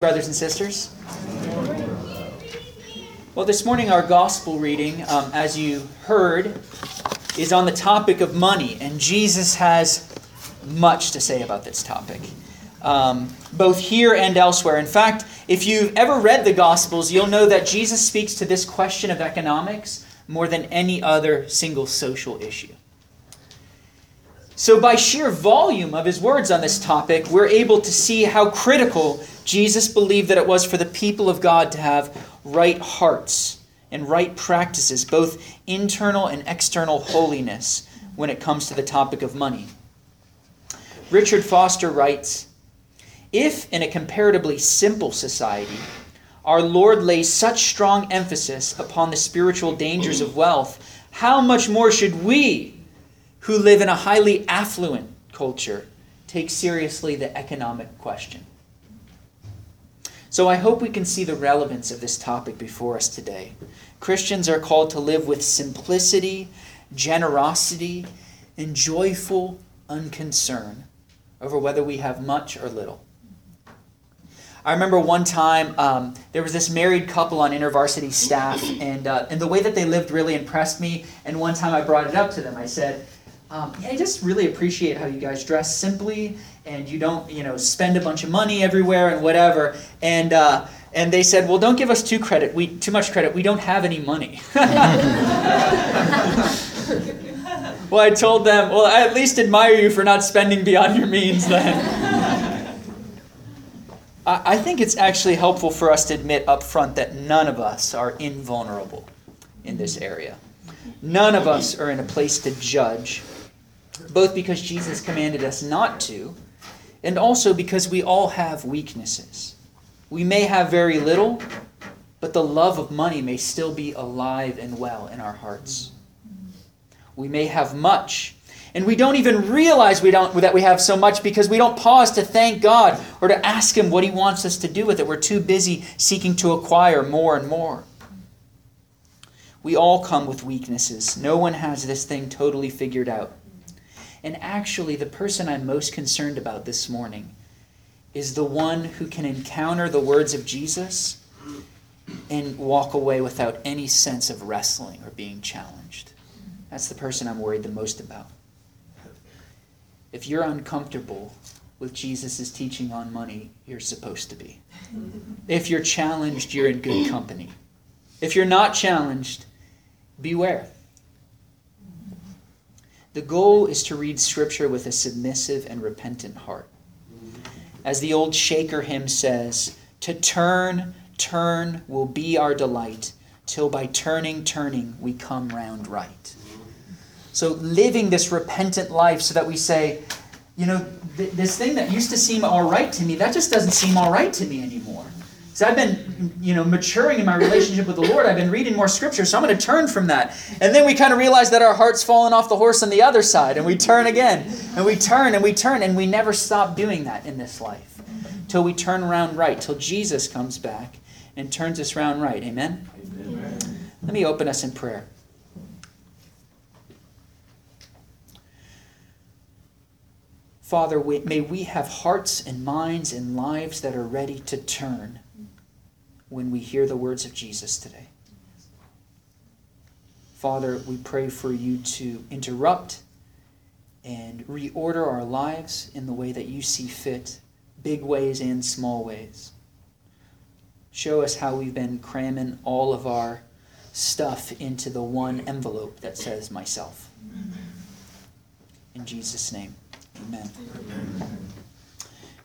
brothers and sisters? Well, this morning our gospel reading, um, as you heard, is on the topic of money, and Jesus has much to say about this topic, um, both here and elsewhere. In fact, if you've ever read the Gospels, you'll know that Jesus speaks to this question of economics more than any other single social issue. So, by sheer volume of his words on this topic, we're able to see how critical Jesus believed that it was for the people of God to have right hearts and right practices, both internal and external holiness, when it comes to the topic of money. Richard Foster writes If in a comparatively simple society, our Lord lays such strong emphasis upon the spiritual dangers of wealth, how much more should we? Who live in a highly affluent culture take seriously the economic question. So I hope we can see the relevance of this topic before us today. Christians are called to live with simplicity, generosity, and joyful unconcern over whether we have much or little. I remember one time um, there was this married couple on InterVarsity staff, and, uh, and the way that they lived really impressed me. And one time I brought it up to them. I said, um, I just really appreciate how you guys dress simply and you don't, you know, spend a bunch of money everywhere and whatever. And uh, and they said, well, don't give us too credit. We too much credit. We don't have any money. well, I told them, well, I at least admire you for not spending beyond your means then. I, I think it's actually helpful for us to admit up front that none of us are invulnerable in this area. None of us are in a place to judge, both because Jesus commanded us not to, and also because we all have weaknesses. We may have very little, but the love of money may still be alive and well in our hearts. We may have much, and we don't even realize we don't, that we have so much because we don't pause to thank God or to ask Him what He wants us to do with it. We're too busy seeking to acquire more and more. We all come with weaknesses. No one has this thing totally figured out. And actually, the person I'm most concerned about this morning is the one who can encounter the words of Jesus and walk away without any sense of wrestling or being challenged. That's the person I'm worried the most about. If you're uncomfortable with Jesus' teaching on money, you're supposed to be. If you're challenged, you're in good company. If you're not challenged, beware. The goal is to read Scripture with a submissive and repentant heart. As the old Shaker hymn says, to turn, turn will be our delight, till by turning, turning, we come round right. So, living this repentant life so that we say, you know, th- this thing that used to seem all right to me, that just doesn't seem all right to me anymore. So I've been, you know, maturing in my relationship with the Lord. I've been reading more scripture, so I'm going to turn from that. And then we kind of realize that our heart's fallen off the horse on the other side, and we turn again, and we turn and we turn, and we never stop doing that in this life till we turn around right, till Jesus comes back and turns us around right. Amen? Amen. Let me open us in prayer. Father, may we have hearts and minds and lives that are ready to turn when we hear the words of Jesus today. Father, we pray for you to interrupt and reorder our lives in the way that you see fit, big ways and small ways. Show us how we've been cramming all of our stuff into the one envelope that says myself. In Jesus' name, amen. amen.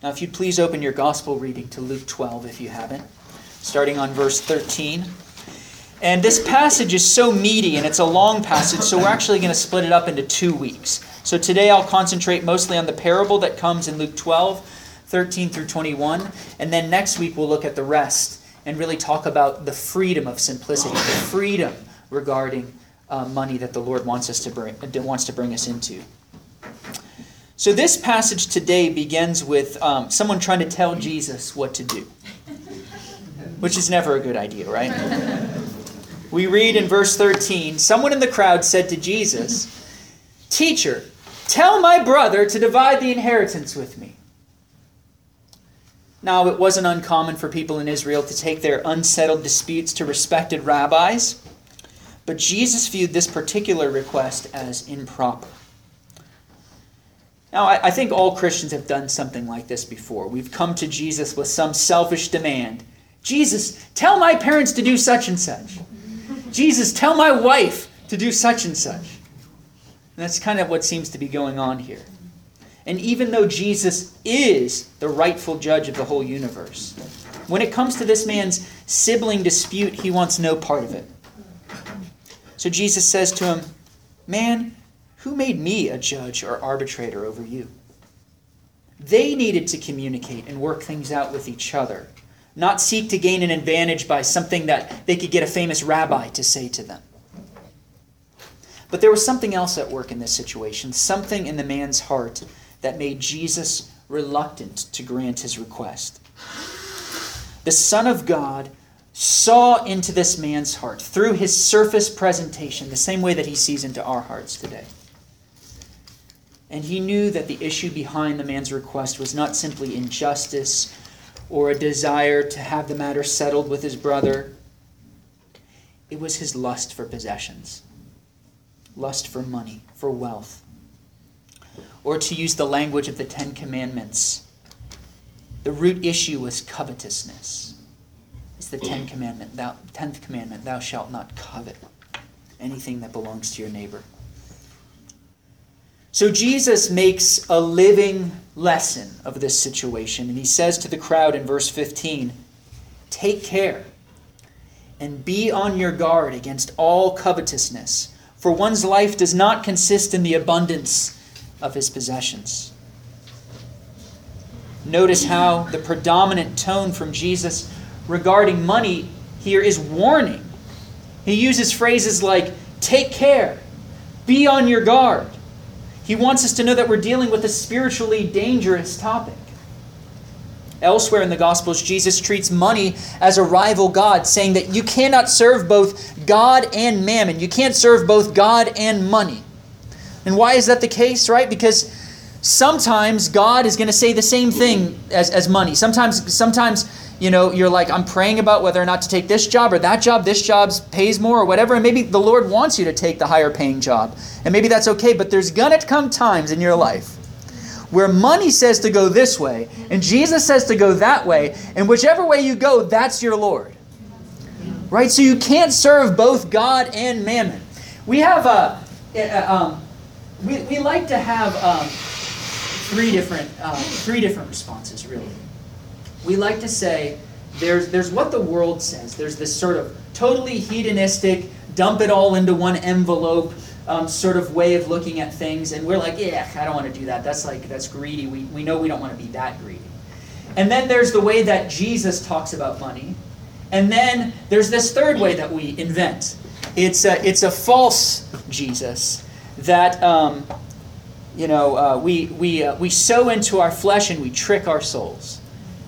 Now, if you'd please open your gospel reading to Luke 12 if you haven't starting on verse 13. And this passage is so meaty and it's a long passage, so we're actually going to split it up into two weeks. So today I'll concentrate mostly on the parable that comes in Luke 12, 13 through 21. And then next week we'll look at the rest and really talk about the freedom of simplicity, the freedom regarding uh, money that the Lord wants us to bring wants to bring us into. So this passage today begins with um, someone trying to tell Jesus what to do which is never a good idea, right? we read in verse 13 Someone in the crowd said to Jesus, Teacher, tell my brother to divide the inheritance with me. Now, it wasn't uncommon for people in Israel to take their unsettled disputes to respected rabbis, but Jesus viewed this particular request as improper. Now, I, think all Christians have done something like this before. We've come to Jesus with some selfish demand Jesus, tell my parents to do such and such. Jesus, tell my wife to do such and such. And that's kind of what seems to be going on here. And even though Jesus is the rightful judge of the whole universe, when it comes to this man's sibling dispute, he wants no part of it. So Jesus says to him, Man, who made me a judge or arbitrator over you? They needed to communicate and work things out with each other, not seek to gain an advantage by something that they could get a famous rabbi to say to them. But there was something else at work in this situation, something in the man's heart that made Jesus reluctant to grant his request. The Son of God saw into this man's heart through his surface presentation, the same way that he sees into our hearts today. And he knew that the issue behind the man's request was not simply injustice or a desire to have the matter settled with his brother, it was his lust for possessions, lust for money, for wealth. Or to use the language of the Ten Commandments, the root issue was covetousness. It's the Ten Commandment, thou, tenth commandment, thou shalt not covet anything that belongs to your neighbor. So Jesus makes a living lesson of this situation, and he says to the crowd in verse 15 Take care and be on your guard against all covetousness, for one's life does not consist in the abundance of his possessions. Notice how the predominant tone from Jesus regarding money here is warning. He uses phrases like, Take care, be on your guard. He wants us to know that we're dealing with a spiritually dangerous topic. Elsewhere in the Gospels, Jesus treats money as a rival God, saying that you cannot serve both God and mammon. You can't serve both God and money. And why is that the case, right? Because sometimes God is going to say the same thing as, as money. Sometimes, sometimes you know, you're like, I'm praying about whether or not to take this job or that job. This job pays more or whatever. And maybe the Lord wants you to take the higher paying job. And maybe that's okay. But there's going to come times in your life where money says to go this way and Jesus says to go that way. And whichever way you go, that's your Lord. Right? So you can't serve both God and mammon. We have a. Um, we, we like to have um, three different uh, three different responses really we like to say there's, there's what the world says. There's this sort of totally hedonistic, dump it all into one envelope um, sort of way of looking at things. And we're like, yeah, I don't want to do that. That's like, that's greedy. We, we know we don't want to be that greedy. And then there's the way that Jesus talks about money. And then there's this third way that we invent. It's a, it's a false Jesus that, um, you know, uh, we, we, uh, we sow into our flesh and we trick our souls.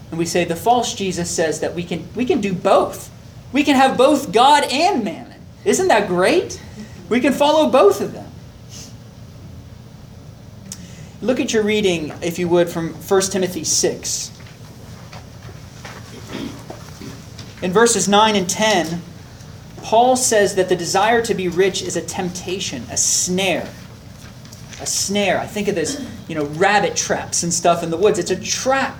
And we say the false Jesus says that we can, we can do both. We can have both God and mammon. Isn't that great? We can follow both of them. Look at your reading, if you would, from 1 Timothy 6. In verses 9 and 10, Paul says that the desire to be rich is a temptation, a snare. A snare. I think of this, you know, rabbit traps and stuff in the woods. It's a trap.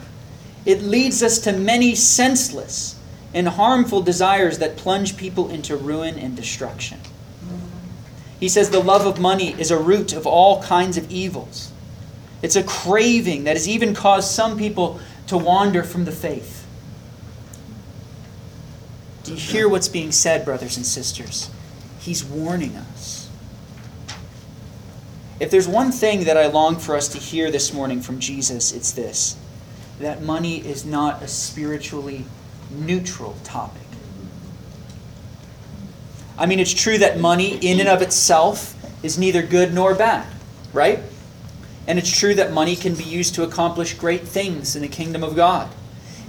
It leads us to many senseless and harmful desires that plunge people into ruin and destruction. He says the love of money is a root of all kinds of evils. It's a craving that has even caused some people to wander from the faith. Do you hear what's being said, brothers and sisters? He's warning us. If there's one thing that I long for us to hear this morning from Jesus, it's this that money is not a spiritually neutral topic. I mean, it's true that money, in and of itself, is neither good nor bad, right? And it's true that money can be used to accomplish great things in the kingdom of God.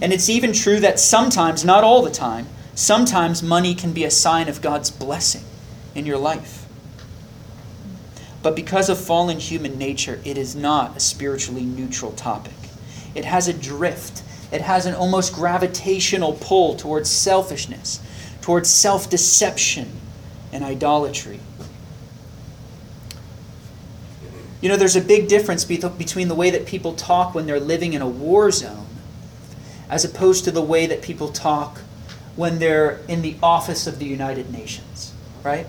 And it's even true that sometimes, not all the time, sometimes money can be a sign of God's blessing in your life. But because of fallen human nature, it is not a spiritually neutral topic. It has a drift it has an almost gravitational pull towards selfishness, towards self deception and idolatry. You know, there's a big difference between the way that people talk when they're living in a war zone as opposed to the way that people talk when they're in the office of the United Nations, right?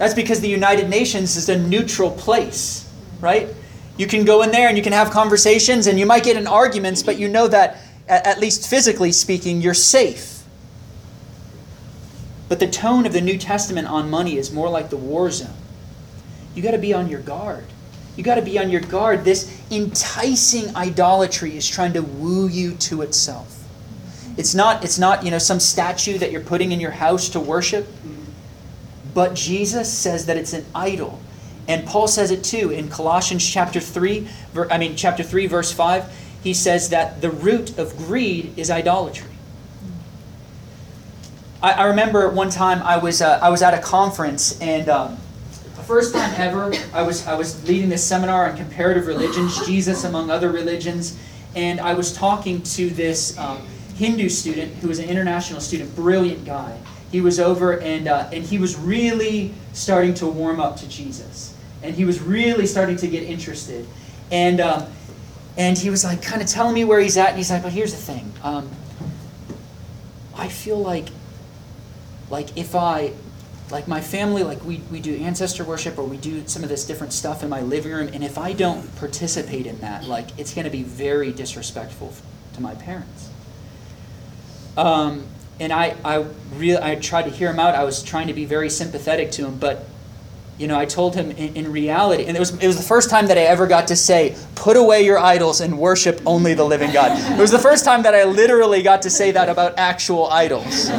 That's because the United Nations is a neutral place, right? You can go in there and you can have conversations and you might get in arguments, but you know that, at least physically speaking, you're safe. But the tone of the New Testament on money is more like the war zone. You got to be on your guard. You got to be on your guard. This enticing idolatry is trying to woo you to itself. It's not, it's not, you know, some statue that you're putting in your house to worship. But Jesus says that it's an idol. And Paul says it too in Colossians chapter 3, I mean chapter 3 verse 5. He says that the root of greed is idolatry. I, remember one time I was uh, I was at a conference and um, the first time ever I was I was leading this seminar on comparative religions, Jesus among other religions, and I was talking to this um, Hindu student who was an international student, brilliant guy. He was over and, uh, and he was really starting to warm up to Jesus. And he was really starting to get interested. And, um, and he was like kind of telling me where he's at. And he's like, but here's the thing. Um, I feel like, like if I, like my family, like we, we do ancestor worship or we do some of this different stuff in my living room. And if I don't participate in that, like it's going to be very disrespectful to my parents. Um, and I, I really, I tried to hear him out. I was trying to be very sympathetic to him, but you know, I told him in, in, reality, and it was, it was the first time that I ever got to say, put away your idols and worship only the living God. It was the first time that I literally got to say that about actual idols.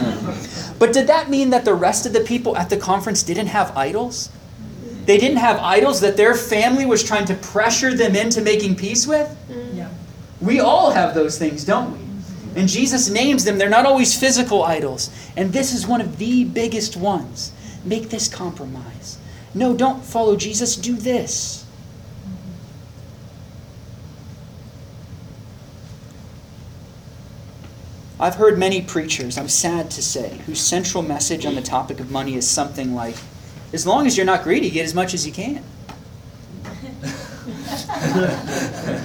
But did that mean that the rest of the people at the conference didn't have idols? They didn't have idols that their family was trying to pressure them into making peace with? Yeah. We all have those things, don't we? And Jesus names them. They're not always physical idols. And this is one of the biggest ones. Make this compromise. No, don't follow Jesus. Do this. I've heard many preachers, I'm sad to say, whose central message on the topic of money is something like as long as you're not greedy, get as much as you can.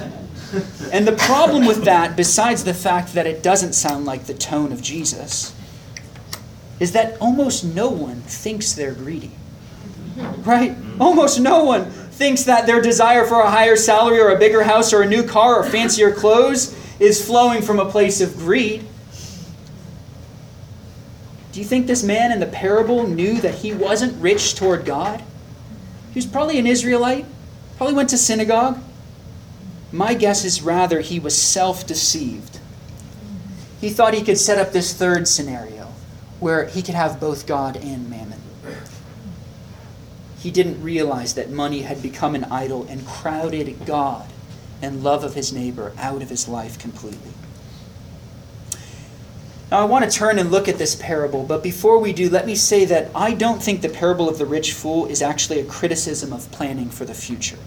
And the problem with that, besides the fact that it doesn't sound like the tone of Jesus, is that almost no one thinks they're greedy. Right? Almost no one thinks that their desire for a higher salary or a bigger house or a new car or fancier clothes is flowing from a place of greed. Do you think this man in the parable knew that he wasn't rich toward God? He was probably an Israelite, probably went to synagogue, my guess is rather he was self deceived. He thought he could set up this third scenario where he could have both God and mammon. He didn't realize that money had become an idol and crowded God and love of his neighbor out of his life completely. Now, I want to turn and look at this parable, but before we do, let me say that I don't think the parable of the rich fool is actually a criticism of planning for the future.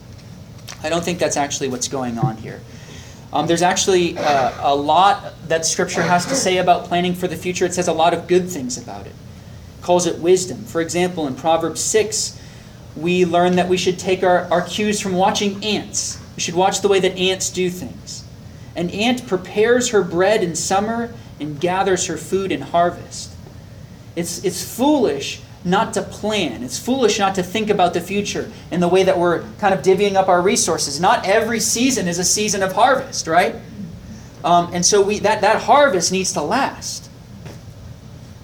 I don't think that's actually what's going on here. Um, there's actually uh, a lot that Scripture has to say about planning for the future. It says a lot of good things about it. it calls it wisdom. For example, in Proverbs 6, we learn that we should take our, our cues from watching ants. We should watch the way that ants do things. An ant prepares her bread in summer and gathers her food in harvest. It's, it's foolish not to plan. It's foolish not to think about the future in the way that we're kind of divvying up our resources. Not every season is a season of harvest, right? Um, and so we, that, that harvest needs to last.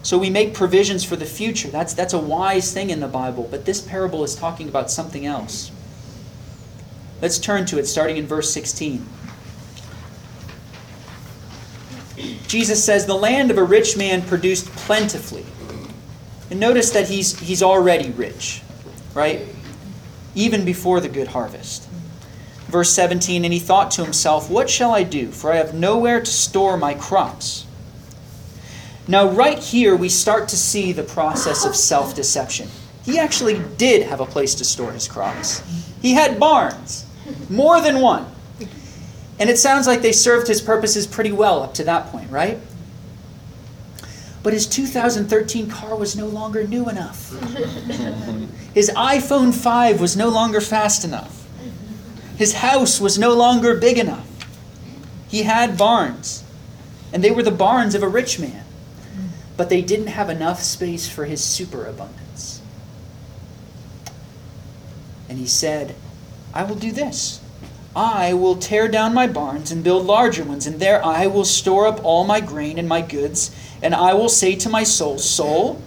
So we make provisions for the future. That's, that's a wise thing in the Bible. But this parable is talking about something else. Let's turn to it, starting in verse 16. Jesus says, The land of a rich man produced plentifully. And notice that he's, he's already rich, right? Even before the good harvest. Verse 17 And he thought to himself, What shall I do? For I have nowhere to store my crops. Now, right here, we start to see the process of self deception. He actually did have a place to store his crops, he had barns, more than one. And it sounds like they served his purposes pretty well up to that point, right? But his 2013 car was no longer new enough. His iPhone 5 was no longer fast enough. His house was no longer big enough. He had barns, and they were the barns of a rich man, but they didn't have enough space for his superabundance. And he said, I will do this. I will tear down my barns and build larger ones, and there I will store up all my grain and my goods. And I will say to my soul, Soul,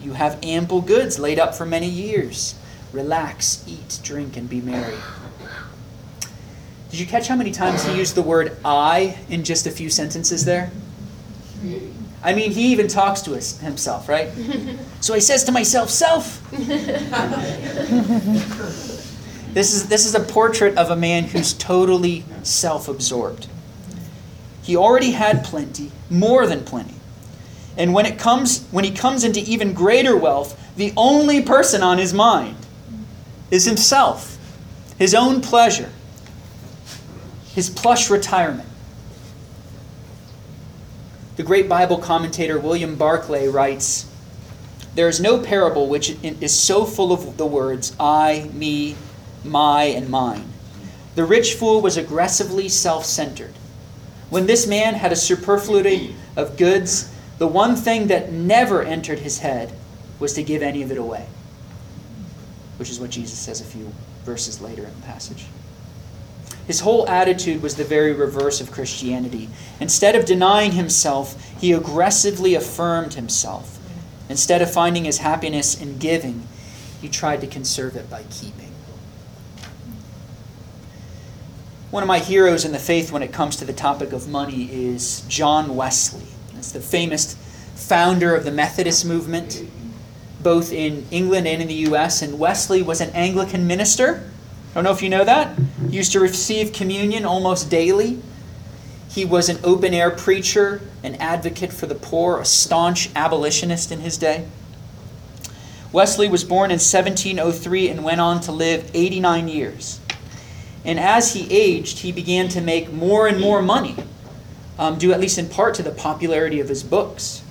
you have ample goods laid up for many years. Relax, eat, drink, and be merry. Did you catch how many times he used the word I in just a few sentences there? I mean, he even talks to us himself, right? So he says to myself, Self. This is, this is a portrait of a man who's totally self absorbed. He already had plenty, more than plenty. And when, it comes, when he comes into even greater wealth, the only person on his mind is himself, his own pleasure, his plush retirement. The great Bible commentator William Barclay writes There is no parable which is so full of the words I, me, my, and mine. The rich fool was aggressively self centered. When this man had a superfluity of goods, the one thing that never entered his head was to give any of it away, which is what Jesus says a few verses later in the passage. His whole attitude was the very reverse of Christianity. Instead of denying himself, he aggressively affirmed himself. Instead of finding his happiness in giving, he tried to conserve it by keeping. One of my heroes in the faith when it comes to the topic of money is John Wesley. He's the famous founder of the Methodist movement, both in England and in the U.S. And Wesley was an Anglican minister. I don't know if you know that. He used to receive communion almost daily. He was an open air preacher, an advocate for the poor, a staunch abolitionist in his day. Wesley was born in 1703 and went on to live 89 years. And as he aged, he began to make more and more money, um, due at least in part to the popularity of his books.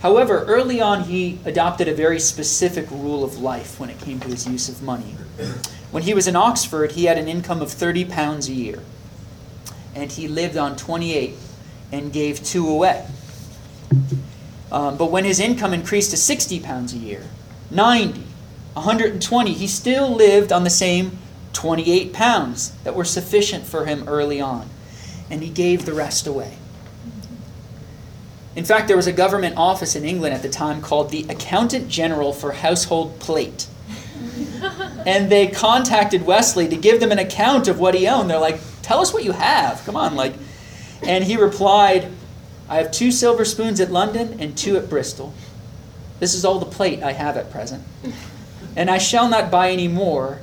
However, early on, he adopted a very specific rule of life when it came to his use of money. When he was in Oxford, he had an income of 30 pounds a year, and he lived on 28 and gave two away. Um, but when his income increased to 60 pounds a year, 90, 120, he still lived on the same 28 pounds that were sufficient for him early on. And he gave the rest away. In fact, there was a government office in England at the time called the Accountant General for Household Plate. and they contacted Wesley to give them an account of what he owned. They're like, "Tell us what you have. Come on." Like and he replied, "I have two silver spoons at London and two at Bristol. This is all the plate I have at present. And I shall not buy any more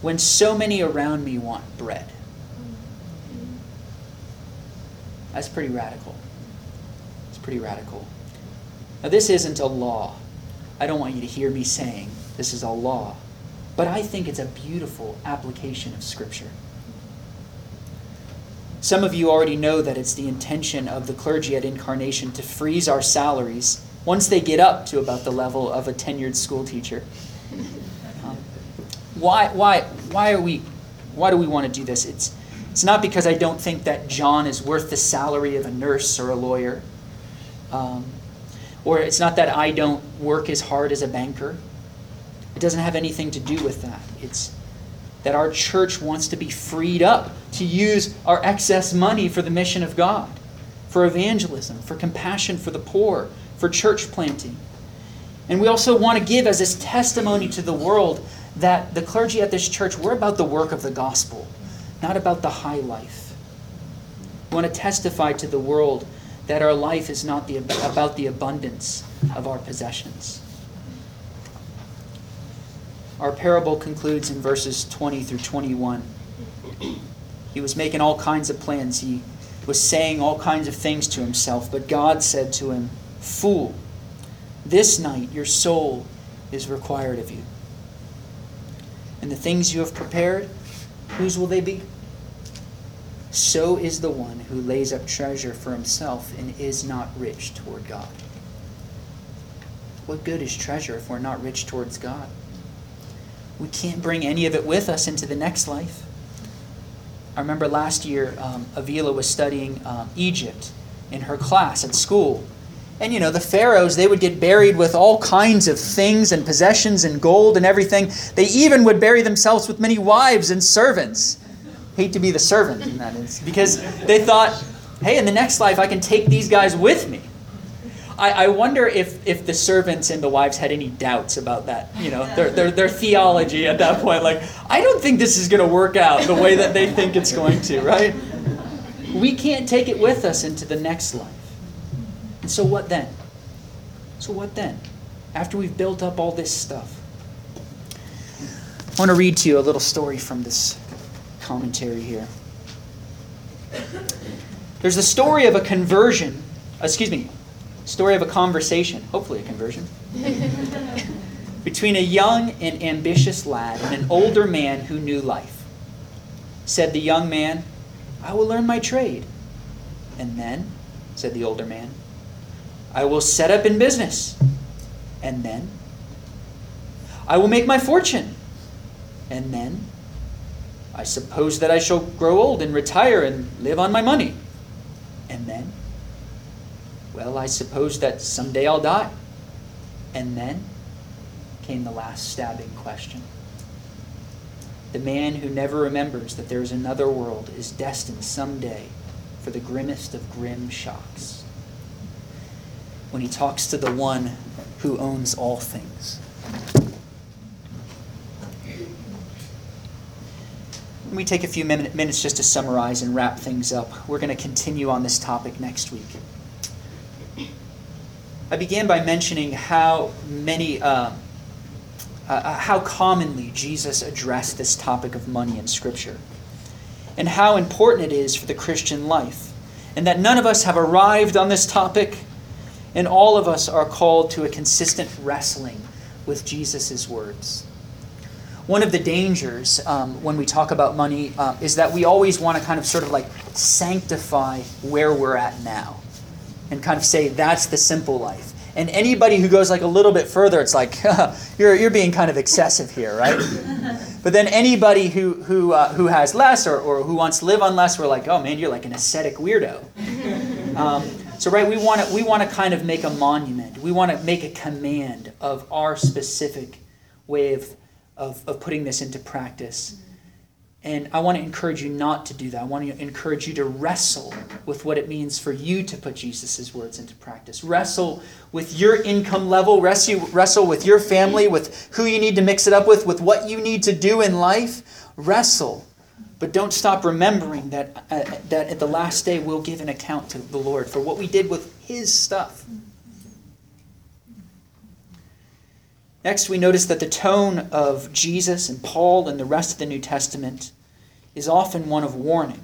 when so many around me want bread." That's pretty radical. It's pretty radical. Now, this isn't a law. I don't want you to hear me saying this is a law. But I think it's a beautiful application of Scripture. Some of you already know that it's the intention of the clergy at Incarnation to freeze our salaries once they get up to about the level of a tenured school teacher. Why, why, why, are we, why do we want to do this? It's, it's not because I don't think that John is worth the salary of a nurse or a lawyer. Um, or it's not that I don't work as hard as a banker. It doesn't have anything to do with that. It's that our church wants to be freed up to use our excess money for the mission of God, for evangelism, for compassion for the poor, for church planting. And we also want to give as a testimony to the world that the clergy at this church, we're about the work of the gospel, not about the high life. We want to testify to the world that our life is not the, about the abundance of our possessions. Our parable concludes in verses 20 through 21. He was making all kinds of plans. He was saying all kinds of things to himself, but God said to him, Fool, this night your soul is required of you. And the things you have prepared, whose will they be? so is the one who lays up treasure for himself and is not rich toward God. What good is treasure if we're not rich towards God? We can't bring any of it with us into the next life. I remember last year, um, Avila was studying um, Egypt in her class at school. And you know, the pharaohs, they would get buried with all kinds of things and possessions and gold and everything. They even would bury themselves with many wives and servants. Hate to be the servant in that instance, because they thought, hey, in the next life, I can take these guys with me. I, I wonder if, if the servants and the wives had any doubts about that, you know, their, their, their theology at that point. Like, I don't think this is going to work out the way that they think it's going to, right? We can't take it with us into the next life. And so what then? So what then? After we've built up all this stuff. I want to read to you a little story from this commentary here. There's the story of a conversion, excuse me, story of a conversation, hopefully a conversion, between a young and ambitious lad and an older man who knew life. Said the young man, I will learn my trade. And then, said the older man, I will set up in business. And then, I will make my fortune. And then, I suppose that I shall grow old and retire and live on my money. And then, well, I suppose that someday I'll die. And then came the last stabbing question. The man who never remembers that there is another world is destined someday for the grimmest of grim shocks. When he talks to the one who owns all things. Let me take a few minutes just to summarize and wrap things up. We're going to continue on this topic next week. I began by mentioning how many, uh, uh, how commonly Jesus addressed this topic of money in Scripture, and how important it is for the Christian life, and that none of us have arrived on this topic, and all of us are called to a consistent wrestling with Jesus' words one of the dangers um, when we talk about money uh, is that we always want to kind of sort of like sanctify where we're at now and kind of say that's the simple life. And anybody who goes like a little bit further, it's like you're, you're being kind of excessive here, right? but then anybody who who uh, who has less or, or who wants to live on less, we're like, oh man, you're like an ascetic weirdo. Um, so right, we want to we want to kind of make a monument. We want to make a command of our specific way of of, of putting this into practice. And I want to encourage you not to do that. I want to encourage you to wrestle with what it means for you to put Jesus' words into practice. Wrestle with your income level, wrestle, wrestle with your family, with who you need to mix it up with, with what you need to do in life. Wrestle. But don't stop remembering that, uh, that at the last day we'll give an account to the Lord for what we did with His stuff. Next, we notice that the tone of Jesus and Paul and the rest of the New Testament is often one of warning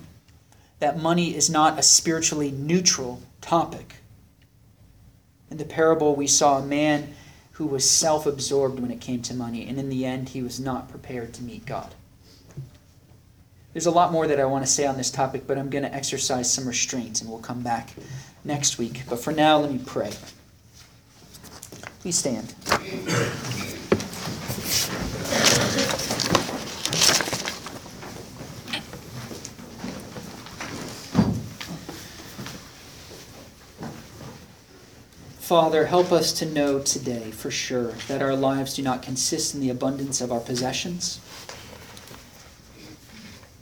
that money is not a spiritually neutral topic. In the parable, we saw a man who was self absorbed when it came to money, and in the end, he was not prepared to meet God. There's a lot more that I want to say on this topic, but I'm going to exercise some restraint, and we'll come back next week. But for now, let me pray. Please stand. Father, help us to know today for sure that our lives do not consist in the abundance of our possessions.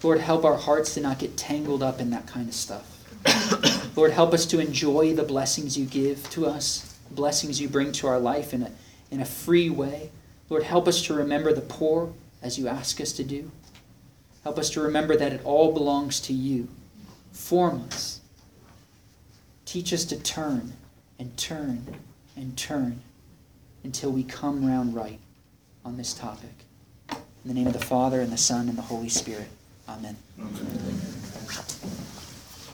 Lord, help our hearts to not get tangled up in that kind of stuff. Lord, help us to enjoy the blessings you give to us blessings you bring to our life in a, in a free way. Lord, help us to remember the poor as you ask us to do. Help us to remember that it all belongs to you. Form us. Teach us to turn and turn and turn until we come round right on this topic. In the name of the Father, and the Son, and the Holy Spirit. Amen. Amen.